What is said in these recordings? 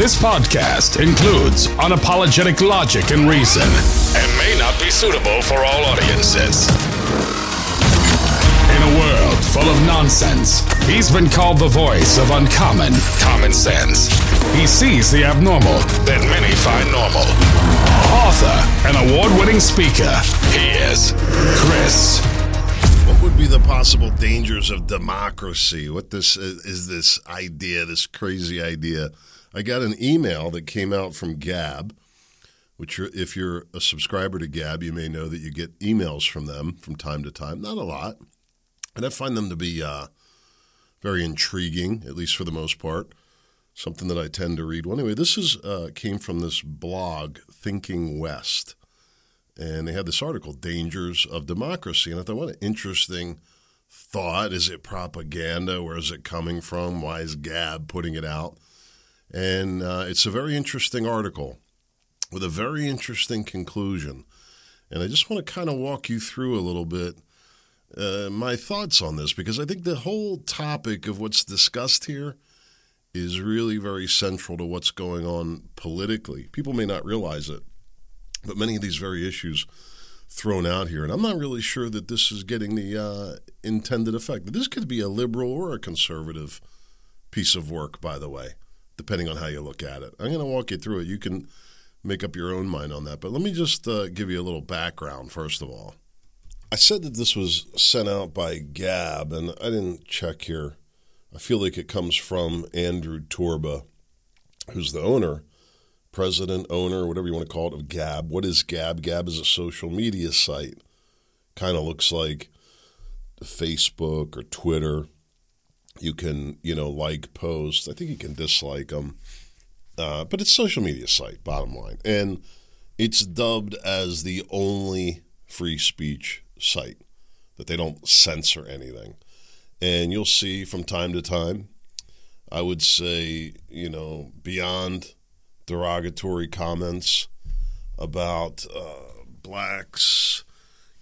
This podcast includes unapologetic logic and reason and may not be suitable for all audiences. In a world full of nonsense, he's been called the voice of uncommon common sense. He sees the abnormal that many find normal. Author and award winning speaker, he is Chris What would be the possible dangers of democracy? What this is, is this idea, this crazy idea? I got an email that came out from Gab, which if you're a subscriber to Gab, you may know that you get emails from them from time to time. Not a lot, and I find them to be uh, very intriguing, at least for the most part. Something that I tend to read. Well, anyway, this is uh, came from this blog, Thinking West and they had this article, Dangers of Democracy. And I thought, what an interesting thought. Is it propaganda? Where is it coming from? Why is Gab putting it out? And uh, it's a very interesting article with a very interesting conclusion. And I just want to kind of walk you through a little bit uh, my thoughts on this because I think the whole topic of what's discussed here is really very central to what's going on politically. People may not realize it, but many of these very issues thrown out here, and I'm not really sure that this is getting the uh, intended effect. This could be a liberal or a conservative piece of work, by the way, depending on how you look at it. I'm going to walk you through it. You can make up your own mind on that, but let me just uh, give you a little background first of all. I said that this was sent out by Gab, and I didn't check here. I feel like it comes from Andrew Torba, who's the owner president, owner, whatever you want to call it, of Gab. What is Gab? Gab is a social media site. Kind of looks like Facebook or Twitter. You can, you know, like posts. I think you can dislike them. Uh, but it's social media site, bottom line. And it's dubbed as the only free speech site, that they don't censor anything. And you'll see from time to time, I would say, you know, beyond derogatory comments about uh, blacks,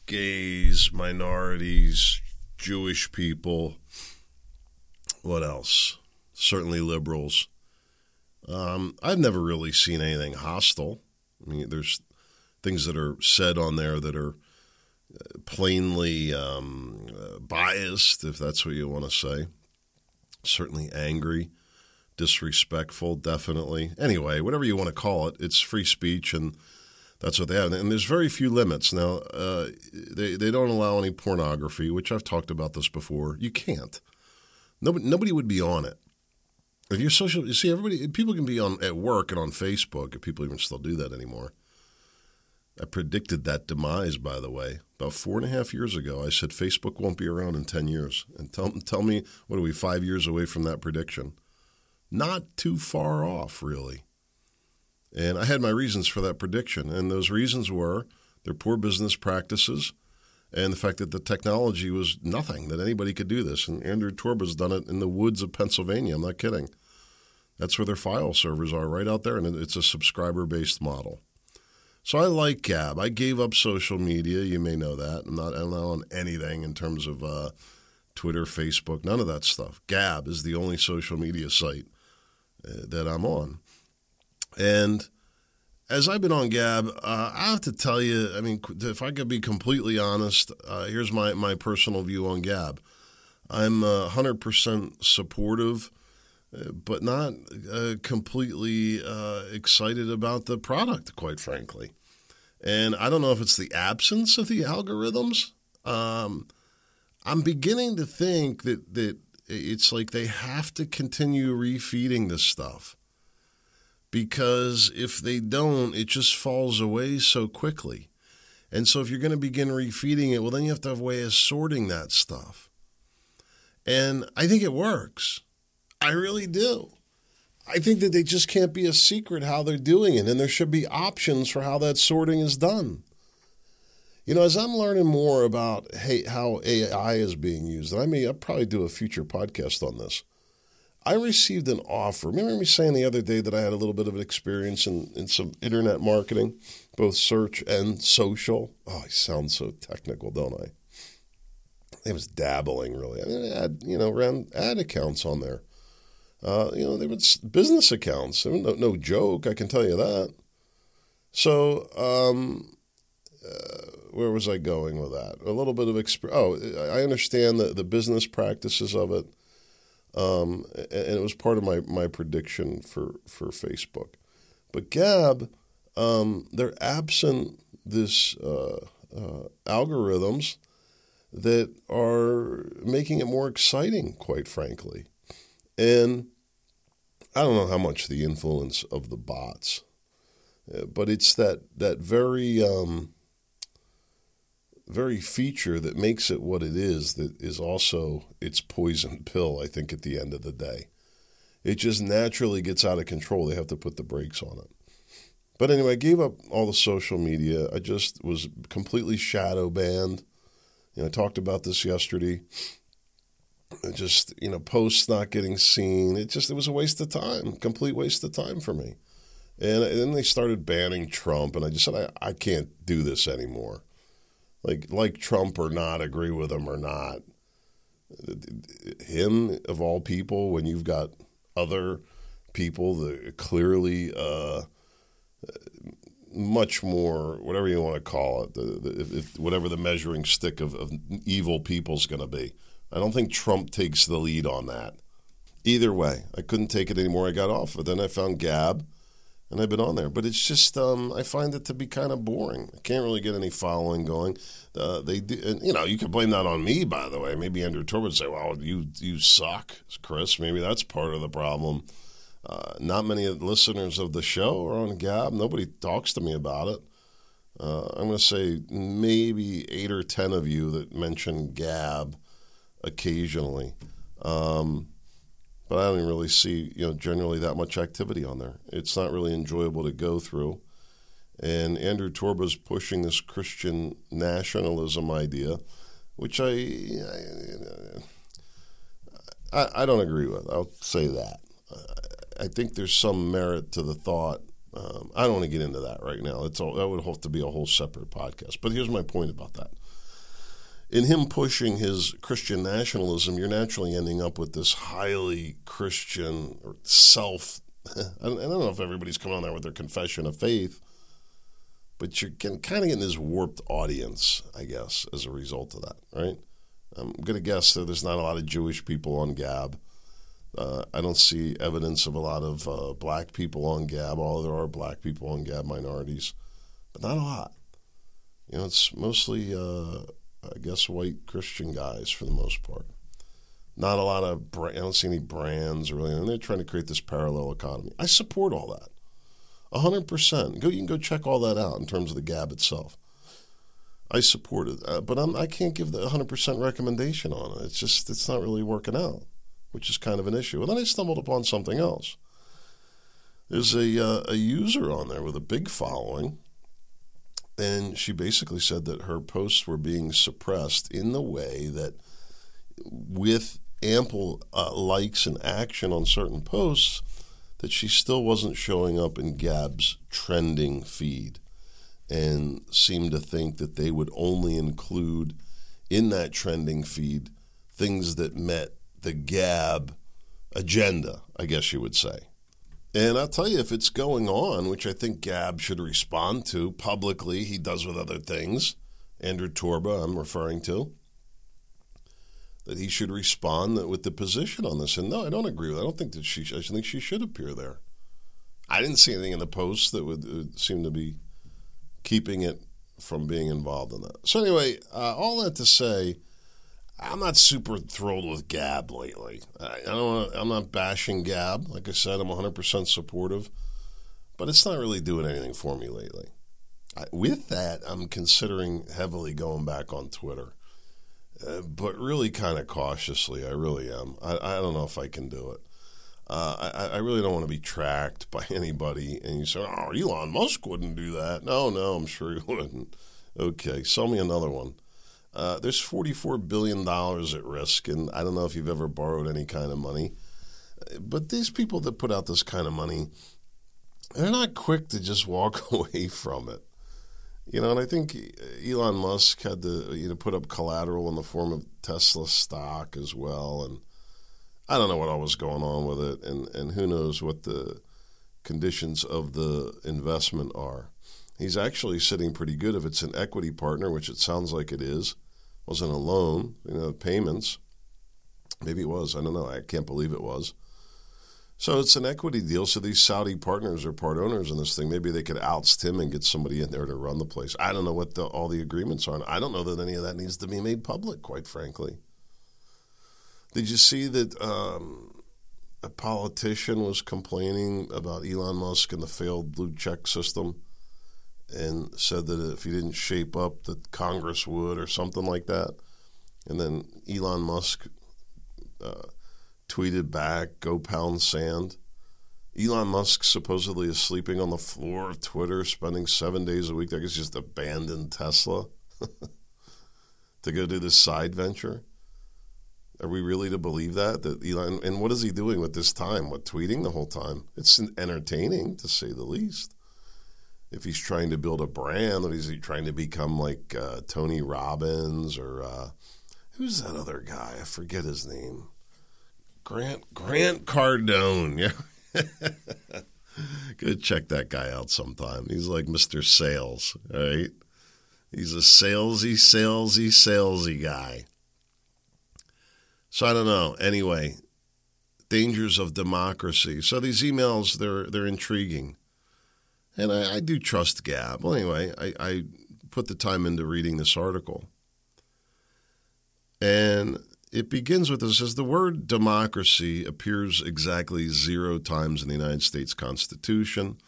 gays, minorities, Jewish people. What else? Certainly liberals. Um, I've never really seen anything hostile. I mean, there's things that are said on there that are uh, plainly um, uh, biased, if that's what you want to say. Certainly angry, disrespectful, definitely. Anyway, whatever you want to call it, it's free speech, and that's what they have. And there's very few limits. Now, uh, they, they don't allow any pornography, which I've talked about this before. You can't. Nobody, nobody would be on it. If you're social, you see, everybody, people can be on at work and on Facebook, if people even still do that anymore. I predicted that demise, by the way, about four and a half years ago. I said Facebook won't be around in 10 years. And tell, tell me, what are we, five years away from that prediction? Not too far off, really. And I had my reasons for that prediction. And those reasons were their poor business practices and the fact that the technology was nothing, that anybody could do this. And Andrew Torba's done it in the woods of Pennsylvania. I'm not kidding. That's where their file servers are, right out there. And it's a subscriber based model. So I like Gab. I gave up social media. You may know that. I'm not, I'm not on anything in terms of uh, Twitter, Facebook, none of that stuff. Gab is the only social media site uh, that I'm on. And as I've been on Gab, uh, I have to tell you, I mean, if I could be completely honest, uh, here's my, my personal view on Gab. I'm uh, 100% supportive, uh, but not uh, completely uh, excited about the product, quite frankly. And I don't know if it's the absence of the algorithms. Um, I'm beginning to think that, that it's like they have to continue refeeding this stuff because if they don't, it just falls away so quickly. And so if you're going to begin refeeding it, well, then you have to have a way of sorting that stuff. And I think it works. I really do. I think that they just can't be a secret how they're doing it, and there should be options for how that sorting is done. You know, as I'm learning more about hey, how AI is being used, and I may I'll probably do a future podcast on this. I received an offer. Remember me saying the other day that I had a little bit of an experience in, in some internet marketing, both search and social? Oh, I sound so technical, don't I? It was dabbling, really. I, mean, I had, you know, ran ad accounts on there. Uh, you know, they were business accounts. No, no joke, I can tell you that. So, um, uh, where was I going with that? A little bit of experience. oh, I understand the, the business practices of it, um, and it was part of my, my prediction for, for Facebook. But Gab, um, they're absent this uh, uh, algorithms that are making it more exciting, quite frankly. And I don't know how much the influence of the bots, uh, but it's that that very um, very feature that makes it what it is that is also its poison pill. I think at the end of the day, it just naturally gets out of control. They have to put the brakes on it. But anyway, I gave up all the social media. I just was completely shadow banned. You know, I talked about this yesterday. It just, you know, posts not getting seen. It just, it was a waste of time, complete waste of time for me. And, and then they started banning Trump, and I just said, I, I can't do this anymore. Like, like Trump or not, agree with him or not. Him, of all people, when you've got other people that clearly, uh, much more, whatever you want to call it, the, the, if, whatever the measuring stick of, of evil people is going to be. I don't think Trump takes the lead on that. Either way, I couldn't take it anymore. I got off. But then I found Gab, and I've been on there. But it's just um, I find it to be kind of boring. I can't really get any following going. Uh, they do, and, you know, you can blame that on me. By the way, maybe Andrew would say, "Well, you you suck, Chris." Maybe that's part of the problem. Uh, not many listeners of the show are on Gab. Nobody talks to me about it. Uh, I'm going to say maybe eight or ten of you that mention Gab occasionally. Um, but I don't really see, you know, generally that much activity on there. It's not really enjoyable to go through. And Andrew Torba's pushing this Christian nationalism idea, which I, I, I don't agree with. I'll say that. I think there's some merit to the thought. Um, I don't want to get into that right now. It's all, that would have to be a whole separate podcast. But here's my point about that. In him pushing his Christian nationalism, you're naturally ending up with this highly Christian or self. I don't know if everybody's coming on there with their confession of faith, but you're kind of getting this warped audience, I guess, as a result of that, right? I'm going to guess that there's not a lot of Jewish people on Gab. Uh, I don't see evidence of a lot of uh, black people on Gab, although there are black people on Gab minorities, but not a lot. You know, it's mostly, uh, I guess, white Christian guys for the most part. Not a lot of, I don't see any brands really, and they're trying to create this parallel economy. I support all that. 100%. Go, you can go check all that out in terms of the Gab itself. I support it, uh, but I'm, I can't give the 100% recommendation on it. It's just, it's not really working out which is kind of an issue. And then I stumbled upon something else. There's a, uh, a user on there with a big following, and she basically said that her posts were being suppressed in the way that, with ample uh, likes and action on certain posts, that she still wasn't showing up in Gab's trending feed and seemed to think that they would only include in that trending feed things that met the Gab agenda, I guess you would say. And I'll tell you, if it's going on, which I think Gab should respond to publicly, he does with other things, Andrew Torba, I'm referring to, that he should respond with the position on this. And no, I don't agree with. It. I don't think that she. I think she should appear there. I didn't see anything in the post that would, uh, seem to be keeping it from being involved in that. So anyway, uh, all that to say, I'm not super thrilled with Gab lately. I, don't. I'm not bashing Gab. Like I said, I'm 100% supportive, but it's not really doing anything for me lately. I, with that, I'm considering heavily going back on Twitter, uh, but really kind of cautiously. I really am. I, I don't know if I can do it. Uh, I, I, really don't want to be tracked by anybody. And you say, "Oh, Elon Musk wouldn't do that." No, no, I'm sure he wouldn't. Okay, sell me another one. Uh, there's $44 billion at risk, and I don't know if you've ever borrowed any kind of money. But these people that put out this kind of money, they're not quick to just walk away from it. You know, and I think Elon Musk had to you know put up collateral in the form of Tesla stock as well, and I don't know what all was going on with it, and, and who knows what the conditions of the investment are. He's actually sitting pretty good if it's an equity partner, which it sounds like it is. Wasn't a loan, you know, payments. Maybe it was. I don't know. I can't believe it was. So it's an equity deal. So these Saudi partners are part owners in this thing. Maybe they could oust him and get somebody in there to run the place. I don't know what the, all the agreements are. I don't know that any of that needs to be made public, quite frankly. Did you see that um, a politician was complaining about Elon Musk and the failed blue check system and said that if he didn't shape up, that Congress would or something like that? And then Elon Musk. Uh, tweeted back, "Go pound sand." Elon Musk supposedly is sleeping on the floor of Twitter, spending seven days a week. I guess just abandoned Tesla to go do this side venture. Are we really to believe that? That Elon and what is he doing with this time? What tweeting the whole time? It's entertaining to say the least. If he's trying to build a brand, or is he trying to become like uh, Tony Robbins or uh, who's that other guy? I forget his name. Grant Grant Cardone. Yeah. Go check that guy out sometime. He's like Mr. Sales, right? He's a salesy, salesy, salesy guy. So I don't know. Anyway, dangers of democracy. So these emails, they're they're intriguing, and I, I do trust Gab. Well, anyway, I, I put the time into reading this article, and it begins with it says the word democracy appears exactly zero times in the United States Constitution,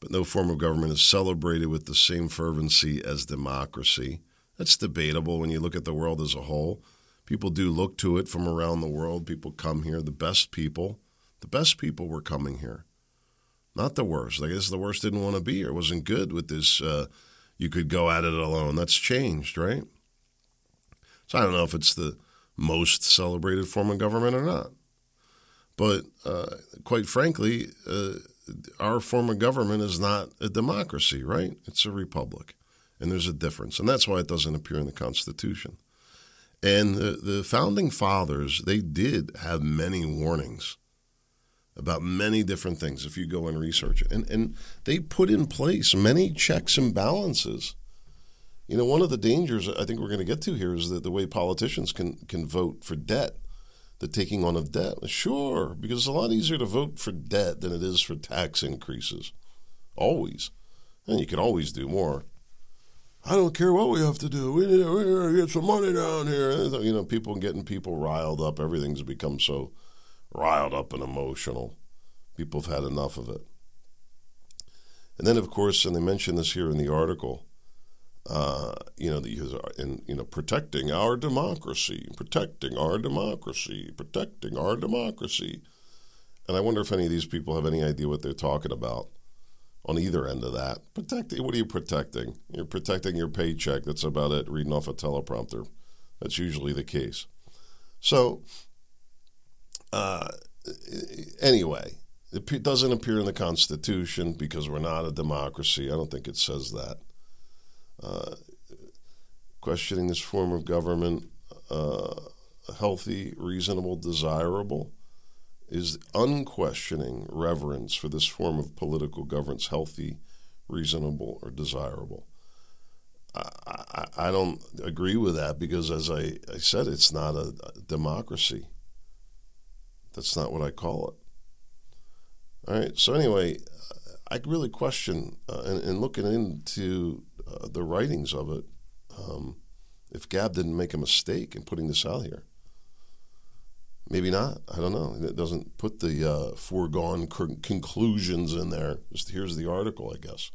but no form of government is celebrated with the same fervency as democracy. That's debatable when you look at the world as a whole. People do look to it from around the world. People come here, the best people. The best people were coming here, not the worst. I guess the worst didn't want to be. It wasn't good with this. Uh, you could go at it alone. That's changed, right? So I don't know if it's the most celebrated form of government or not. But uh, quite frankly, uh, our form of government is not a democracy, right? It's a republic. And there's a difference. And that's why it doesn't appear in the Constitution. And the, the founding fathers, they did have many warnings about many different things if you go and research it. And, and they put in place many checks and balances you know, one of the dangers I think we're going to get to here is that the way politicians can can vote for debt, the taking on of debt. Sure, because it's a lot easier to vote for debt than it is for tax increases. Always. And you can always do more. I don't care what we have to do. We need to get some money down here. You know, people getting people riled up. Everything's become so riled up and emotional. People have had enough of it. And then, of course, and they mention this here in the article, uh, you know, in you know, protecting our democracy, protecting our democracy, protecting our democracy. And I wonder if any of these people have any idea what they're talking about on either end of that. Protecting, what are you protecting? You're protecting your paycheck. That's about it. Reading off a teleprompter. That's usually the case. So, uh, anyway, it doesn't appear in the Constitution because we're not a democracy. I don't think it says that uh, questioning this form of government uh, healthy, reasonable, desirable is unquestioning reverence for this form of political governance healthy, reasonable, or desirable. I, I, I don't agree with that because, as I, I said, it's not a, a democracy. That's not what I call it. All right. So anyway, I really question uh, and, and, looking into uh, the writings of it, um, if Gab didn't make a mistake in putting this out here. Maybe not. I don't know. It doesn't put the uh, foregone conclusions in there. Just here's the article, I guess.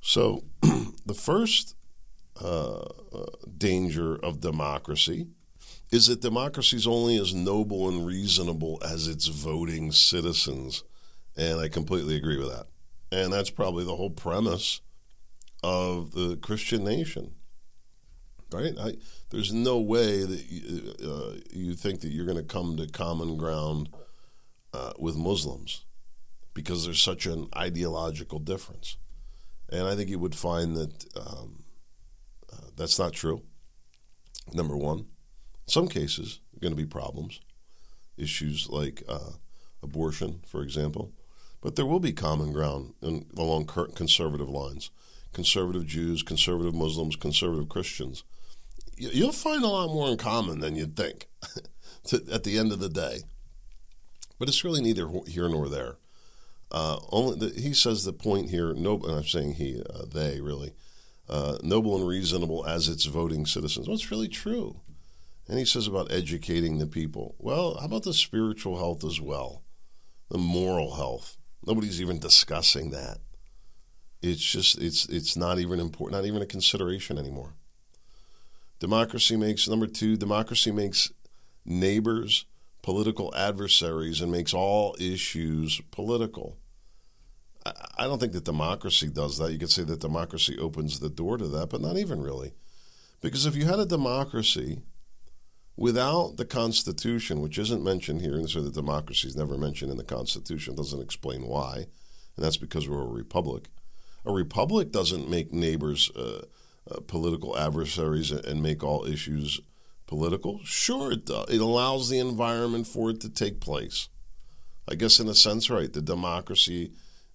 So, the first uh, uh, danger of democracy is that democracy is only as noble and reasonable as its voting citizens. And I completely agree with that. And that's probably the whole premise of the Christian nation. Right? I, there's no way that you, uh, you think that you're going to come to common ground uh, with Muslims because there's such an ideological difference. And I think you would find that um, uh, that's not true. Number one, some cases, going to be problems. issues like uh, abortion, for example. But there will be common ground in, along conservative lines conservative Jews, conservative Muslims, conservative Christians. You'll find a lot more in common than you'd think at the end of the day. But it's really neither here nor there. Uh, only the, he says the point here. No, I'm saying he, uh, they really uh, noble and reasonable as its voting citizens. Well, it's really true. And he says about educating the people. Well, how about the spiritual health as well? The moral health. Nobody's even discussing that. It's just it's it's not even important, not even a consideration anymore. Democracy makes number two. Democracy makes neighbors political adversaries and makes all issues political. I don't think that democracy does that. You could say that democracy opens the door to that, but not even really. Because if you had a democracy without the Constitution, which isn't mentioned here, and so the democracy is never mentioned in the Constitution, doesn't explain why, and that's because we're a republic. A republic doesn't make neighbors uh, uh, political adversaries and make all issues political? Sure, it does. It allows the environment for it to take place. I guess, in a sense, right. The democracy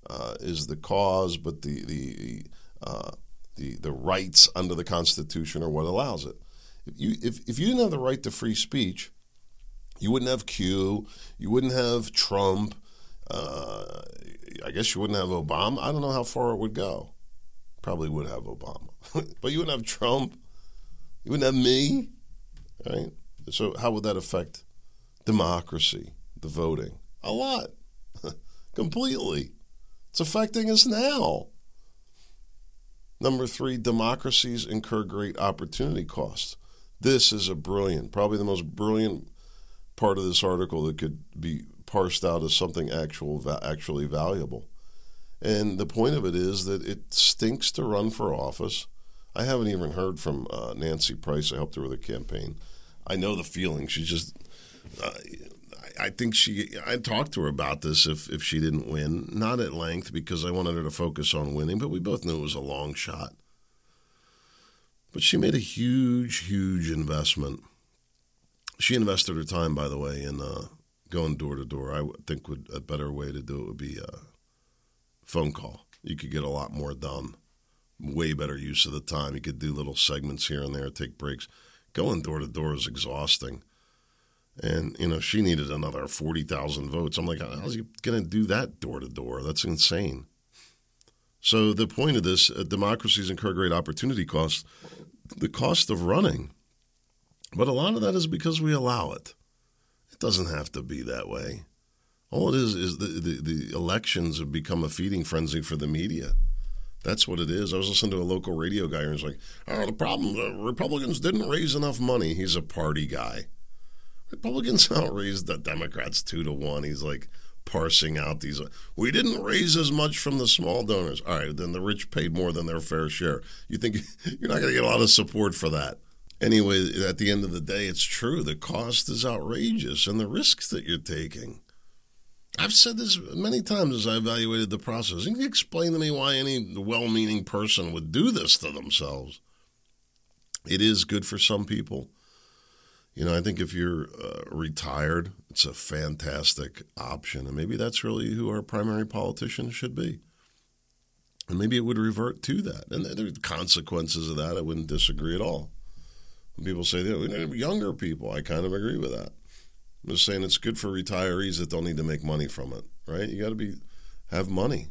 uh, is the cause, but the the uh, the the rights under the Constitution are what allows it. If you if, if you didn't have the right to free speech, you wouldn't have Q, you wouldn't have Trump. Uh, I guess you wouldn't have Obama. I don't know how far it would go. Probably would have Obama, but you wouldn't have Trump. You wouldn't have me. Right? So, how would that affect democracy, the voting? A lot. Completely. It's affecting us now. Number three, democracies incur great opportunity costs. This is a brilliant, probably the most brilliant part of this article that could be parsed out as something actual, actually valuable. And the point of it is that it stinks to run for office. I haven't even heard from uh, Nancy Price. I helped her with a campaign. I know the feeling. She just, uh, I think she. I talked to her about this if if she didn't win, not at length because I wanted her to focus on winning, but we both knew it was a long shot. But she made a huge, huge investment. She invested her time, by the way, in uh, going door to door. I think would a better way to do it would be a phone call. You could get a lot more done. Way better use of the time. You could do little segments here and there, take breaks going door to door is exhausting. And, you know, she needed another 40,000 votes. I'm like, how's he going to do that door to door? That's insane. So, the point of this uh, democracies incur great opportunity costs, the cost of running. But a lot of that is because we allow it. It doesn't have to be that way. All it is is the, the, the elections have become a feeding frenzy for the media. That's what it is. I was listening to a local radio guy and he's like, oh, the problem, the Republicans didn't raise enough money. He's a party guy. Republicans outraised the Democrats two to one. He's like parsing out these. We didn't raise as much from the small donors. All right, then the rich paid more than their fair share. You think you're not going to get a lot of support for that. Anyway, at the end of the day, it's true. The cost is outrageous and the risks that you're taking. I've said this many times as I evaluated the process. Can you explain to me why any well meaning person would do this to themselves? It is good for some people. You know, I think if you're uh, retired, it's a fantastic option. And maybe that's really who our primary politicians should be. And maybe it would revert to that. And there are consequences of that. I wouldn't disagree at all. When people say, we need younger people. I kind of agree with that. I'm just saying it's good for retirees that don't need to make money from it, right? You got to be have money.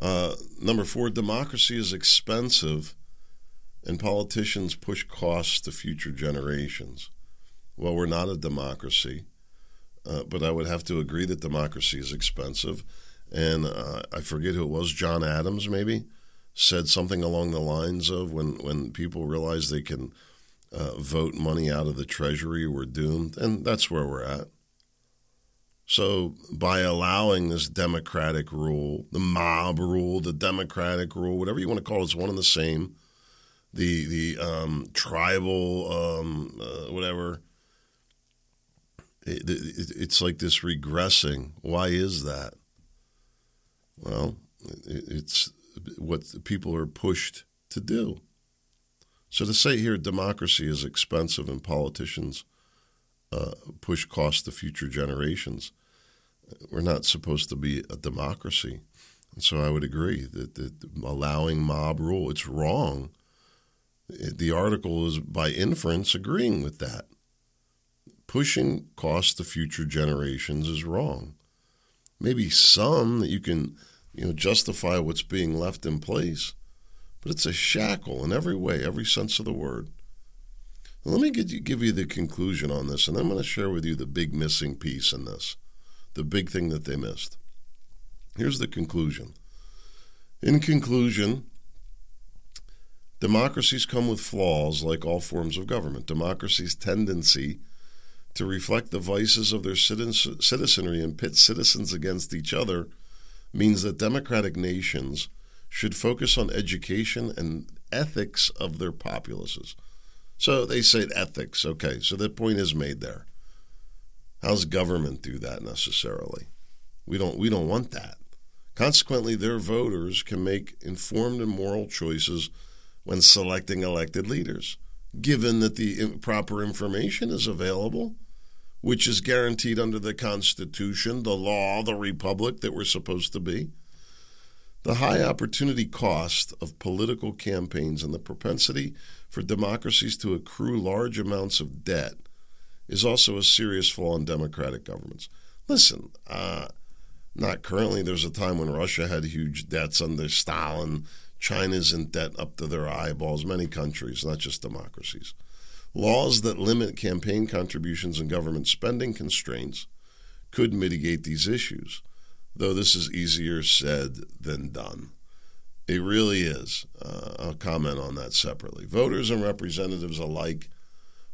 Uh, number four, democracy is expensive, and politicians push costs to future generations. Well, we're not a democracy, uh, but I would have to agree that democracy is expensive. And uh, I forget who it was, John Adams maybe, said something along the lines of when, when people realize they can uh, vote money out of the Treasury, we're doomed. And that's where we're at. So, by allowing this democratic rule, the mob rule, the democratic rule, whatever you want to call it, it's one and the same. The the um, tribal um, uh, whatever. It, it, it's like this regressing. Why is that? Well, it, it's what people are pushed to do. So to say here democracy is expensive and politicians uh, push costs to future generations. We're not supposed to be a democracy. And so I would agree that, that allowing mob rule, it's wrong. The article is by inference agreeing with that. Pushing costs to future generations is wrong. Maybe some that you can, you know, justify what's being left in place, but it's a shackle in every way, every sense of the word. Let me you, give you the conclusion on this, and I'm going to share with you the big missing piece in this, the big thing that they missed. Here's the conclusion. In conclusion, democracies come with flaws like all forms of government. Democracy's tendency to reflect the vices of their citizenry and pit citizens against each other means that democratic nations should focus on education and ethics of their populaces. So they say ethics. Okay, so the point is made there. How's government do that necessarily? We don't we don't want that. Consequently, their voters can make informed and moral choices when selecting elected leaders, given that the proper information is available, which is guaranteed under the Constitution, the law, the republic that we're supposed to be. The high opportunity cost of political campaigns and the propensity for democracies to accrue large amounts of debt is also a serious flaw in democratic governments. Listen, uh, not currently. There's a time when Russia had huge debts under Stalin. China's in debt up to their eyeballs, many countries, not just democracies. Laws that limit campaign contributions and government spending constraints could mitigate these issues though this is easier said than done. It really is. Uh, I'll comment on that separately. Voters and representatives alike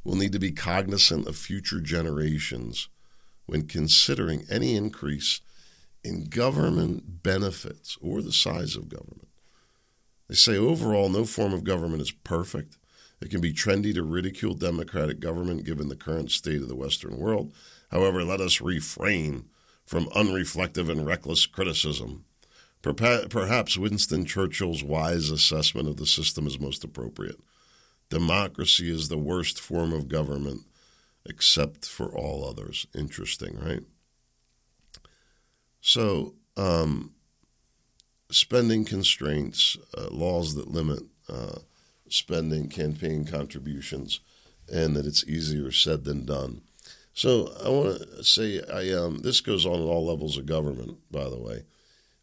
will need to be cognizant of future generations when considering any increase in government benefits or the size of government. They say overall, no form of government is perfect. It can be trendy to ridicule democratic government given the current state of the Western world. However, let us refrain from unreflective and reckless criticism. Perhaps Winston Churchill's wise assessment of the system is most appropriate. Democracy is the worst form of government except for all others. Interesting, right? So, um, spending constraints, uh, laws that limit uh, spending, campaign contributions, and that it's easier said than done. So I want to say I um, this goes on at all levels of government. By the way,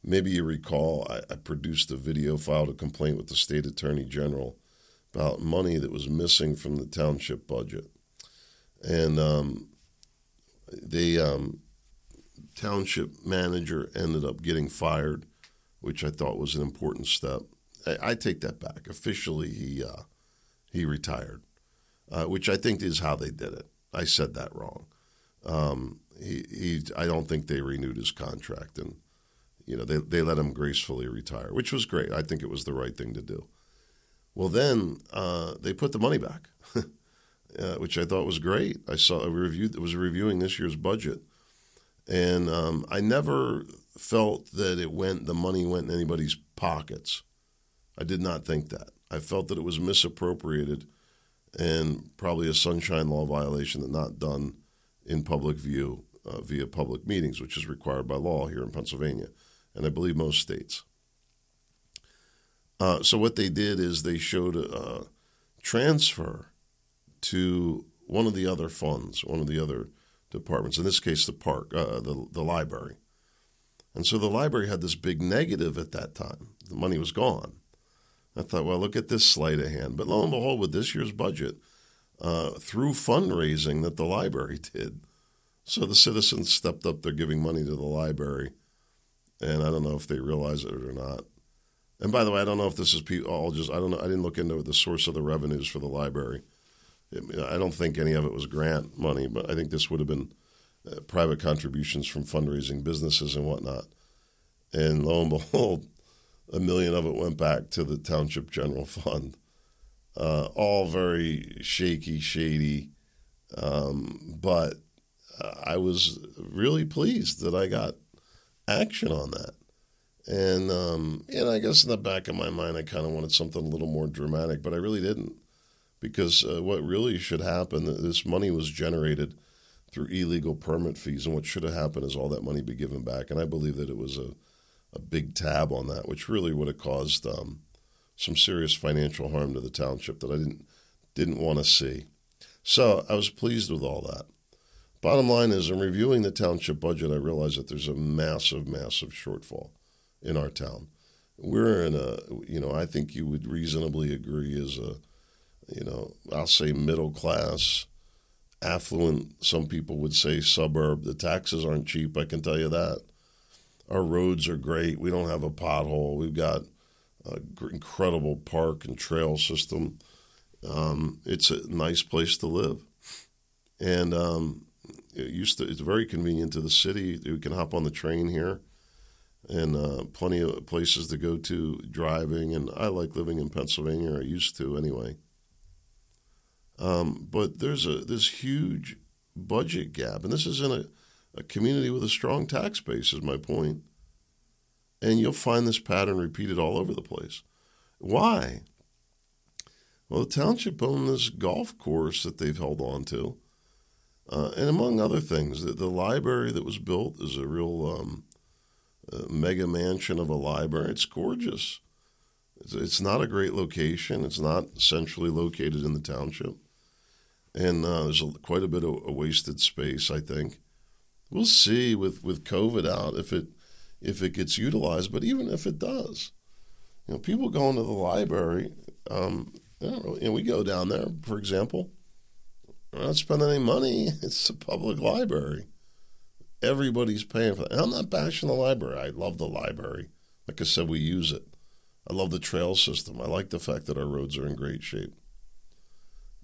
maybe you recall I, I produced a video, filed a complaint with the state attorney general about money that was missing from the township budget, and um, the um, township manager ended up getting fired, which I thought was an important step. I, I take that back. Officially, he uh, he retired, uh, which I think is how they did it. I said that wrong. Um, he, he, I don't think they renewed his contract, and you know they they let him gracefully retire, which was great. I think it was the right thing to do. Well, then uh, they put the money back, uh, which I thought was great. I saw review that was reviewing this year's budget, and um, I never felt that it went the money went in anybody's pockets. I did not think that. I felt that it was misappropriated and probably a sunshine law violation that not done in public view uh, via public meetings, which is required by law here in Pennsylvania, and I believe most states. Uh, so what they did is they showed a, transfer to one of the other funds, one of the other departments. In this case, the park, uh, the the library. And so the library had this big negative at that time. The money was gone. I thought, well, look at this sleight of hand. But lo and behold, with this year's budget, uh, through fundraising that the library did, so the citizens stepped up. They're giving money to the library, and I don't know if they realize it or not. And by the way, I don't know if this is all just I don't know. I didn't look into the source of the revenues for the library. I don't think any of it was grant money, but I think this would have been uh, private contributions from fundraising businesses and whatnot. And lo and behold, a million of it went back to the township general fund. Uh, all very shaky, shady, um, but I was really pleased that I got action on that. And um, and I guess in the back of my mind, I kind of wanted something a little more dramatic, but I really didn't, because uh, what really should happen, this money was generated through illegal permit fees. And what should have happened is all that money be given back. And I believe that it was a, a big tab on that, which really would have caused um, some serious financial harm to the township that I didn't didn't want to see. So I was pleased with all that. Bottom line is, in reviewing the township budget, I realized that there's a massive, massive shortfall in our town. We're in a, you know, I think you would reasonably agree as a, you know, I'll say middle class, affluent, some people would say suburb. The taxes aren't cheap, I can tell you that. Our roads are great. We don't have a pothole. We've got an incredible park and trail system. Um, it's a nice place to live, and um, it used to. It's very convenient to the city. We can hop on the train here, and uh, plenty of places to go to driving. And I like living in Pennsylvania. I used to anyway. Um, but there's a this huge budget gap, and this is in a, a community with a strong tax base. Is my point. and you'll find this pattern repeated all over the place. Why? Well, the township owned this golf course that they've held on to. Uh, and among other things, the, the, library that was built is a real um, mega mansion of a library. It's gorgeous. It's, it's, not a great location. It's not centrally located in the township. And uh, there's a, quite a bit of a wasted space, I think. We'll see with, with COVID out if it if it gets utilized. But even if it does, you know, people going to the library, um, know, we go down there, for example. We're not spending any money. It's a public library. Everybody's paying for it. And I'm not bashing the library. I love the library. Like I said, we use it. I love the trail system. I like the fact that our roads are in great shape.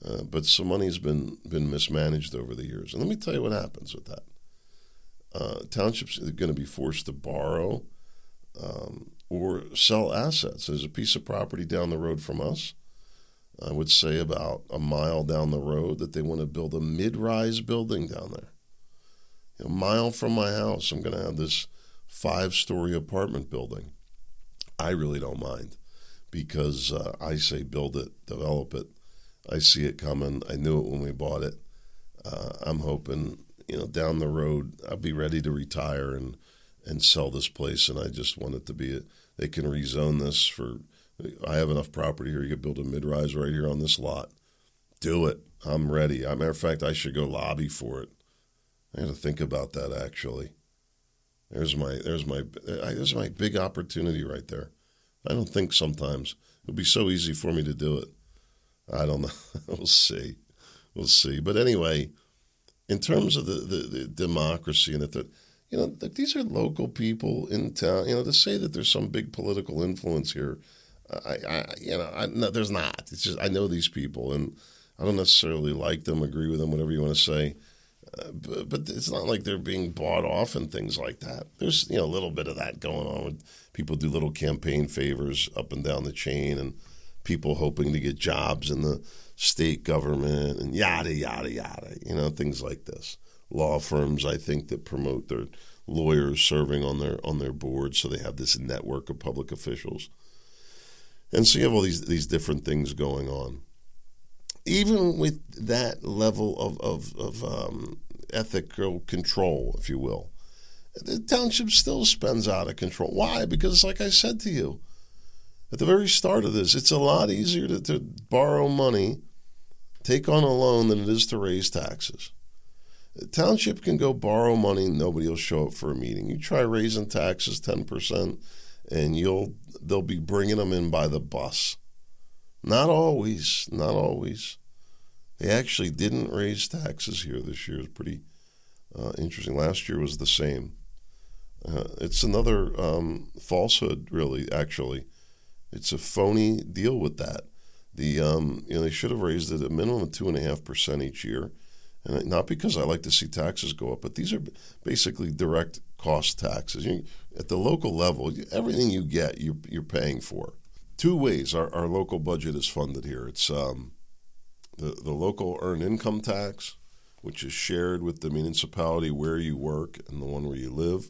Uh, but some money's been been mismanaged over the years. And let me tell you what happens with that. Uh, townships are going to be forced to borrow um, or sell assets. There's a piece of property down the road from us I would say about a mile down the road that they want to build a mid rise building down there. A mile from my house, I'm going to have this five story apartment building. I really don't mind because uh, I say build it, develop it. I see it coming. I knew it when we bought it. Uh, I'm hoping, you know, down the road, I'll be ready to retire and, and sell this place. And I just want it to be, a, they can rezone this for I have enough property here. You could build a mid rise right here on this lot. Do it. I'm ready. As a matter of fact, I should go lobby for it. I got to think about that actually. There's my there's my there's my big opportunity right there. I don't think sometimes it'll be so easy for me to do it. I don't know. we'll see. We'll see. But anyway, in terms of the, the, the democracy and that you know these are local people in town. You know to say that there's some big political influence here I, I you know, I, no, there's not. It's just I know these people, and I don't necessarily like them, agree with them, whatever you want to say. Uh, but, but, it's not like they're being bought off and things like that. There's you know a little bit of that going on. People do little campaign favors up and down the chain, and people hoping to get jobs in the state government and yada yada yada. You know things like this. Law firms, I think, that promote their lawyers serving on their on their board, so they have this network of public officials. And so you have all these these different things going on. Even with that level of of, of um, ethical control, if you will, the township still spends out of control. Why? Because, like I said to you at the very start of this, it's a lot easier to, to borrow money, take on a loan, than it is to raise taxes. The township can go borrow money, nobody will show up for a meeting. You try raising taxes ten percent and you'll they'll be bringing them in by the bus. Not always, not always. They actually didn't raise taxes here this year. It's pretty uh, interesting. Last year was the same. Uh, it's another um, falsehood, really. Actually, it's a phony deal with that. The um, you know they should have raised it a minimum of two and a half percent each year, and not because I like to see taxes go up, but these are basically direct cost taxes. You, at the local level, everything you get, you're, you're paying for. Two ways our, our local budget is funded here. It's um, the, the local earned income tax, which is shared with the municipality where you work and the one where you live.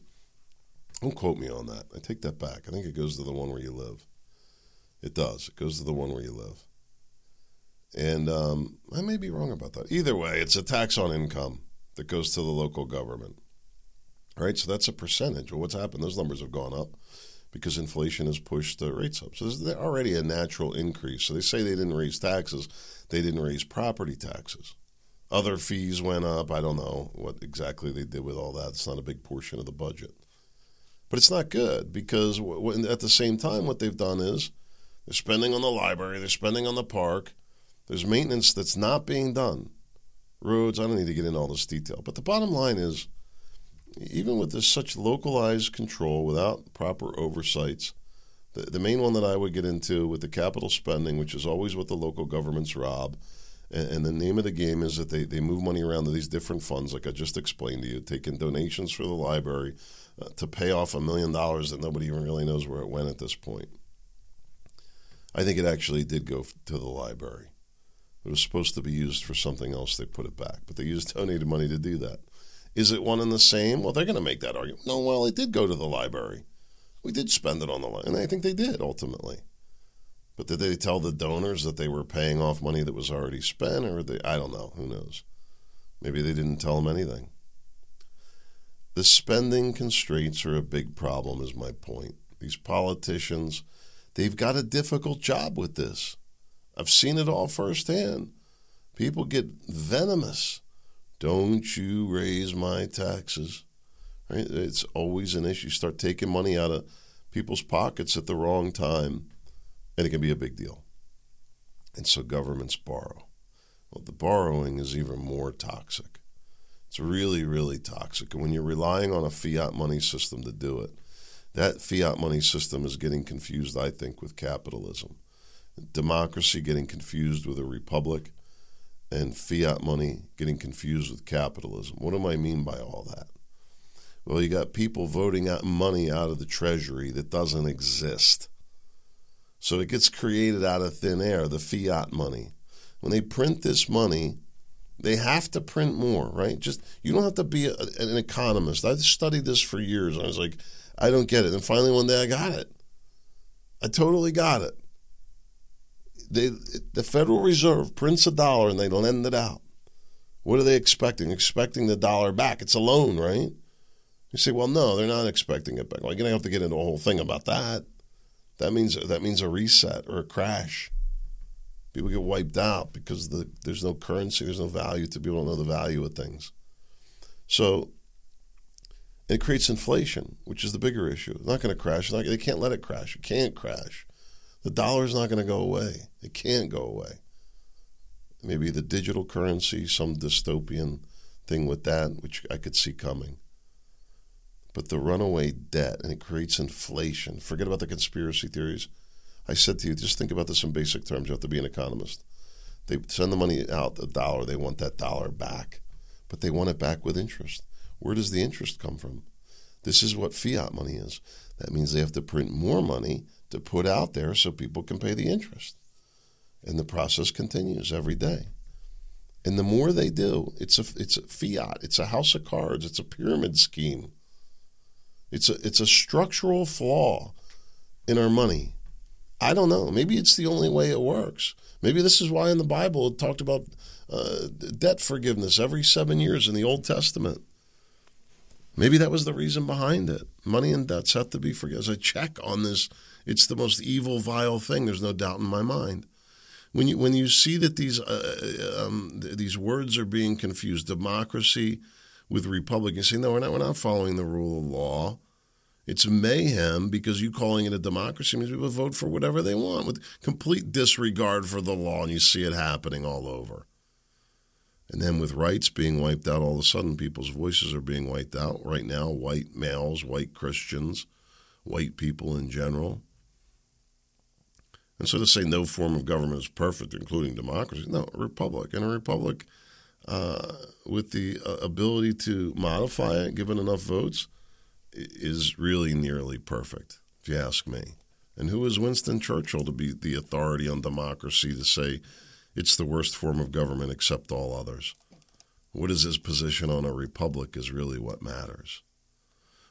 Don't quote me on that. I take that back. I think it goes to the one where you live. It does. It goes to the one where you live. And um, I may be wrong about that. Either way, it's a tax on income that goes to the local government. All right, so that's a percentage. Well, what's happened? Those numbers have gone up because inflation has pushed the rates up. So there's already a natural increase. So they say they didn't raise taxes, they didn't raise property taxes. Other fees went up. I don't know what exactly they did with all that. It's not a big portion of the budget. But it's not good because at the same time, what they've done is they're spending on the library, they're spending on the park. There's maintenance that's not being done. Roads, I don't need to get into all this detail. But the bottom line is even with this such localized control without proper oversights, the, the main one that I would get into with the capital spending, which is always what the local governments rob, and, and the name of the game is that they, they move money around to these different funds, like I just explained to you, taking donations for the library uh, to pay off a million dollars that nobody even really knows where it went at this point. I think it actually did go to the library. It was supposed to be used for something else. They put it back, but they used donated money to do that. Is it one and the same? Well, they're going to make that argument. No, well, it did go to the library. We did spend it on the library, and I think they did ultimately. But did they tell the donors that they were paying off money that was already spent, or they? I don't know. Who knows? Maybe they didn't tell them anything. The spending constraints are a big problem, is my point. These politicians, they've got a difficult job with this. I've seen it all firsthand. People get venomous don't you raise my taxes. Right? It's always an issue. Start taking money out of people's pockets at the wrong time, and it can be a big deal. And so governments borrow. Well, the borrowing is even more toxic. It's really, really toxic. And when you're relying on a fiat money system to do it, that fiat money system is getting confused, I think, with capitalism. Democracy getting confused with a republic and fiat money getting confused with capitalism. What do I mean by all that? Well, you got people voting out money out of the treasury that doesn't exist. So it gets created out of thin air, the fiat money. When they print this money, they have to print more, right? Just you don't have to be a, an economist. I've studied this for years. I was like, I don't get it. And finally one day I got it. I totally got it. They, the Federal Reserve prints a dollar and they lend it out. What are they expecting? Expecting the dollar back. It's a loan, right? You say, well, no, they're not expecting it back. Well, you're going to have to get into a whole thing about that. That means that means a reset or a crash. People get wiped out because the, there's no currency, there's no value to people don't know the value of things. So it creates inflation, which is the bigger issue. It's not going to crash. Not, they can't let it crash. It can't crash. The dollar is not going to go away. It can't go away. Maybe the digital currency, some dystopian thing with that, which I could see coming. But the runaway debt, and it creates inflation. Forget about the conspiracy theories. I said to you, just think about this in basic terms. You have to be an economist. They send the money out, the dollar, they want that dollar back, but they want it back with interest. Where does the interest come from? This is what fiat money is. That means they have to print more money to put out there so people can pay the interest. And the process continues every day. And the more they do, it's a it's a fiat, it's a house of cards, it's a pyramid scheme. It's a it's a structural flaw in our money. I don't know. Maybe it's the only way it works. Maybe this is why in the Bible it talked about uh, debt forgiveness every seven years in the Old Testament. Maybe that was the reason behind it. Money and debts have to be forgiven. As I check on this it's the most evil, vile thing. There's no doubt in my mind. When you when you see that these uh, uh um, these words are being confused, democracy with republic, you say no, we're not. We're not following the rule of law. It's mayhem because you calling it a democracy means people vote for whatever they want with complete disregard for the law, and you see it happening all over. And then with rights being wiped out, all of a sudden people's voices are being wiped out. Right now, white males, white Christians, white people in general and so to say no form of government is perfect, including democracy, no, a republic. And a republic uh, with the uh, ability to modify it, given enough votes, is really nearly perfect, if you ask me. And who is Winston Churchill to be the authority on democracy to say it's the worst form of government except all others? What is his position on a republic is really what matters.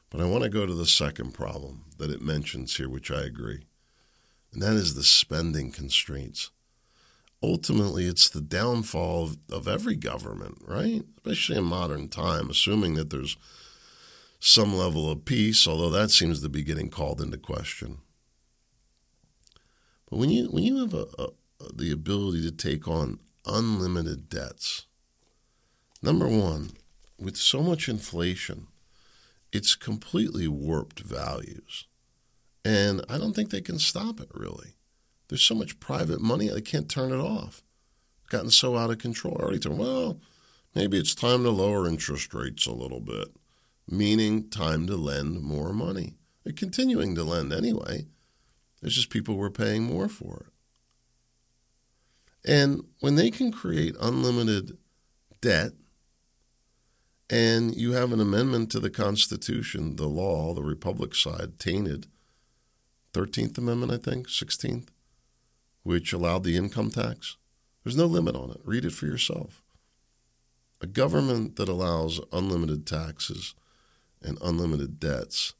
But I want to go to the second problem that it mentions here, which I agree and that is the spending constraints. ultimately it's the downfall of, of every government, right? Especially in modern time, assuming that there's some level of peace, although that seems to be getting called into question. But when you when you have a, a, the ability to take on unlimited debts, number one, with so much inflation, it's completely warped values. And I don't think they can stop it really. There's so much private money, they can't turn it off. It's gotten so out of control. I already told well, maybe it's time to lower interest rates a little bit, meaning time to lend more money. They're continuing to lend anyway. It's just people were paying more for it. And when they can create unlimited debt, and you have an amendment to the Constitution, the law, the Republic side, tainted, 13th Amendment, I think, 16th, which allowed the income tax. There's no limit on it. Read it for yourself. A government that allows unlimited taxes and unlimited debts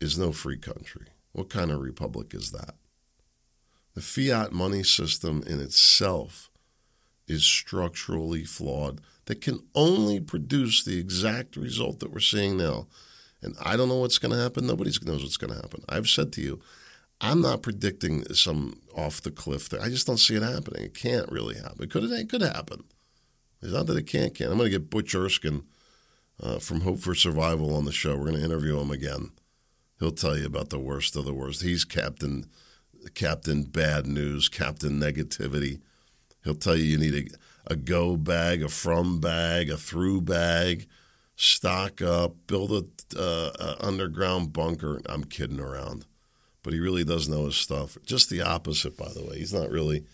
is no free country. What kind of republic is that? The fiat money system in itself is structurally flawed that can only produce the exact result that we're seeing now. And I don't know what's going to happen. Nobody knows what's going to happen. I've said to you, I'm not predicting some off the cliff thing. I just don't see it happening. It can't really happen. It could, it could happen. It's not that it can't, can. I'm going to get Butch Erskine uh, from Hope for Survival on the show. We're going to interview him again. He'll tell you about the worst of the worst. He's Captain Captain Bad News, Captain Negativity. He'll tell you you need a, a go bag, a from bag, a through bag, stock up, build a, uh, a underground bunker. I'm kidding around but he really does know his stuff. Just the opposite, by the way. He's not really.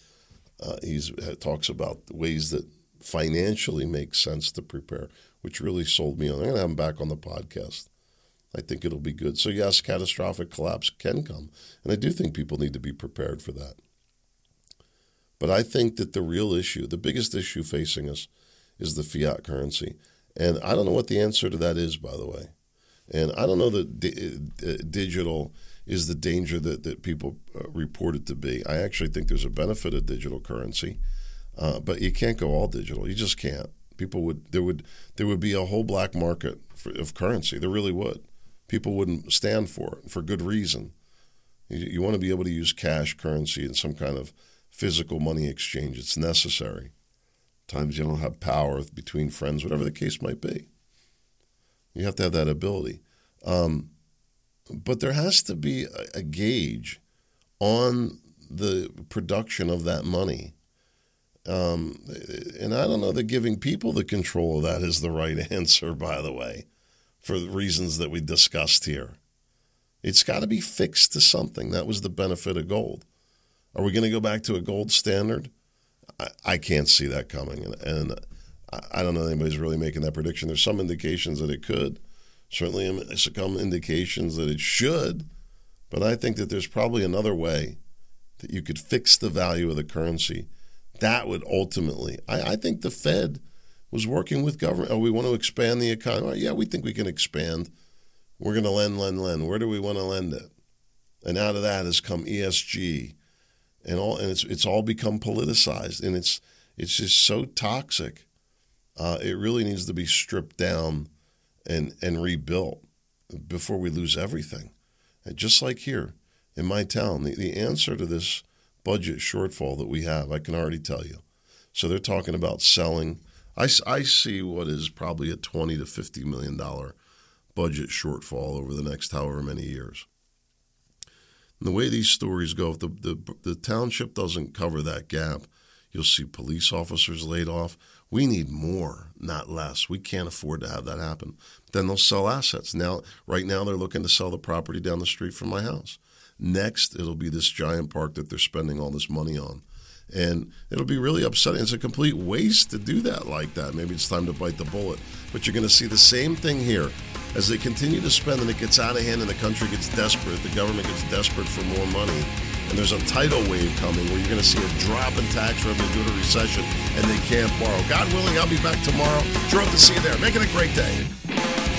Uh, he's talks about ways that financially make sense to prepare, which really sold me on. I'm going to have him back on the podcast. I think it'll be good. So yes, catastrophic collapse can come, and I do think people need to be prepared for that. But I think that the real issue, the biggest issue facing us, is the fiat currency, and I don't know what the answer to that is, by the way. And I don't know that di- uh, digital is the danger that, that people uh, report it to be. I actually think there's a benefit of digital currency, uh, but you can't go all digital. You just can't. People would there would there would be a whole black market for, of currency. There really would. People wouldn't stand for it for good reason. You, you want to be able to use cash currency in some kind of physical money exchange. It's necessary. Times you don't have power between friends, whatever the case might be. You have to have that ability. Um, but there has to be a, a gauge on the production of that money. Um, and I don't know that giving people the control of that is the right answer, by the way, for the reasons that we discussed here. It's got to be fixed to something. That was the benefit of gold. Are we going to go back to a gold standard? I, I can't see that coming. And, and I don't know anybody's really making that prediction. There's some indications that it could certainly um, some indications that it should, but I think that there's probably another way that you could fix the value of the currency. That would ultimately, I, I think the Fed was working with government. Oh, we want to expand the economy. Yeah, we think we can expand. We're going to lend, lend, lend. Where do we want to lend it? And out of that has come ESG, and all, and it's it's all become politicized, and it's it's just so toxic. Uh, it really needs to be stripped down and, and rebuilt before we lose everything. And just like here in my town, the, the answer to this budget shortfall that we have, I can already tell you. So they're talking about selling. I, I see what is probably a 20 to 50 million dollar budget shortfall over the next however many years. And the way these stories go, if the, the, the township doesn't cover that gap, you'll see police officers laid off. We need more, not less. We can't afford to have that happen. Then they'll sell assets. Now, right now, they're looking to sell the property down the street from my house. Next, it'll be this giant park that they're spending all this money on. And it'll be really upsetting. It's a complete waste to do that like that. Maybe it's time to bite the bullet. But you're going to see the same thing here. As they continue to spend and it gets out of hand and the country gets desperate, the government gets desperate for more money and there's a tidal wave coming where you're going to see a drop in tax revenue due to recession, and they can't borrow. God willing, I'll be back tomorrow. Sure to see you there. Make it a great day.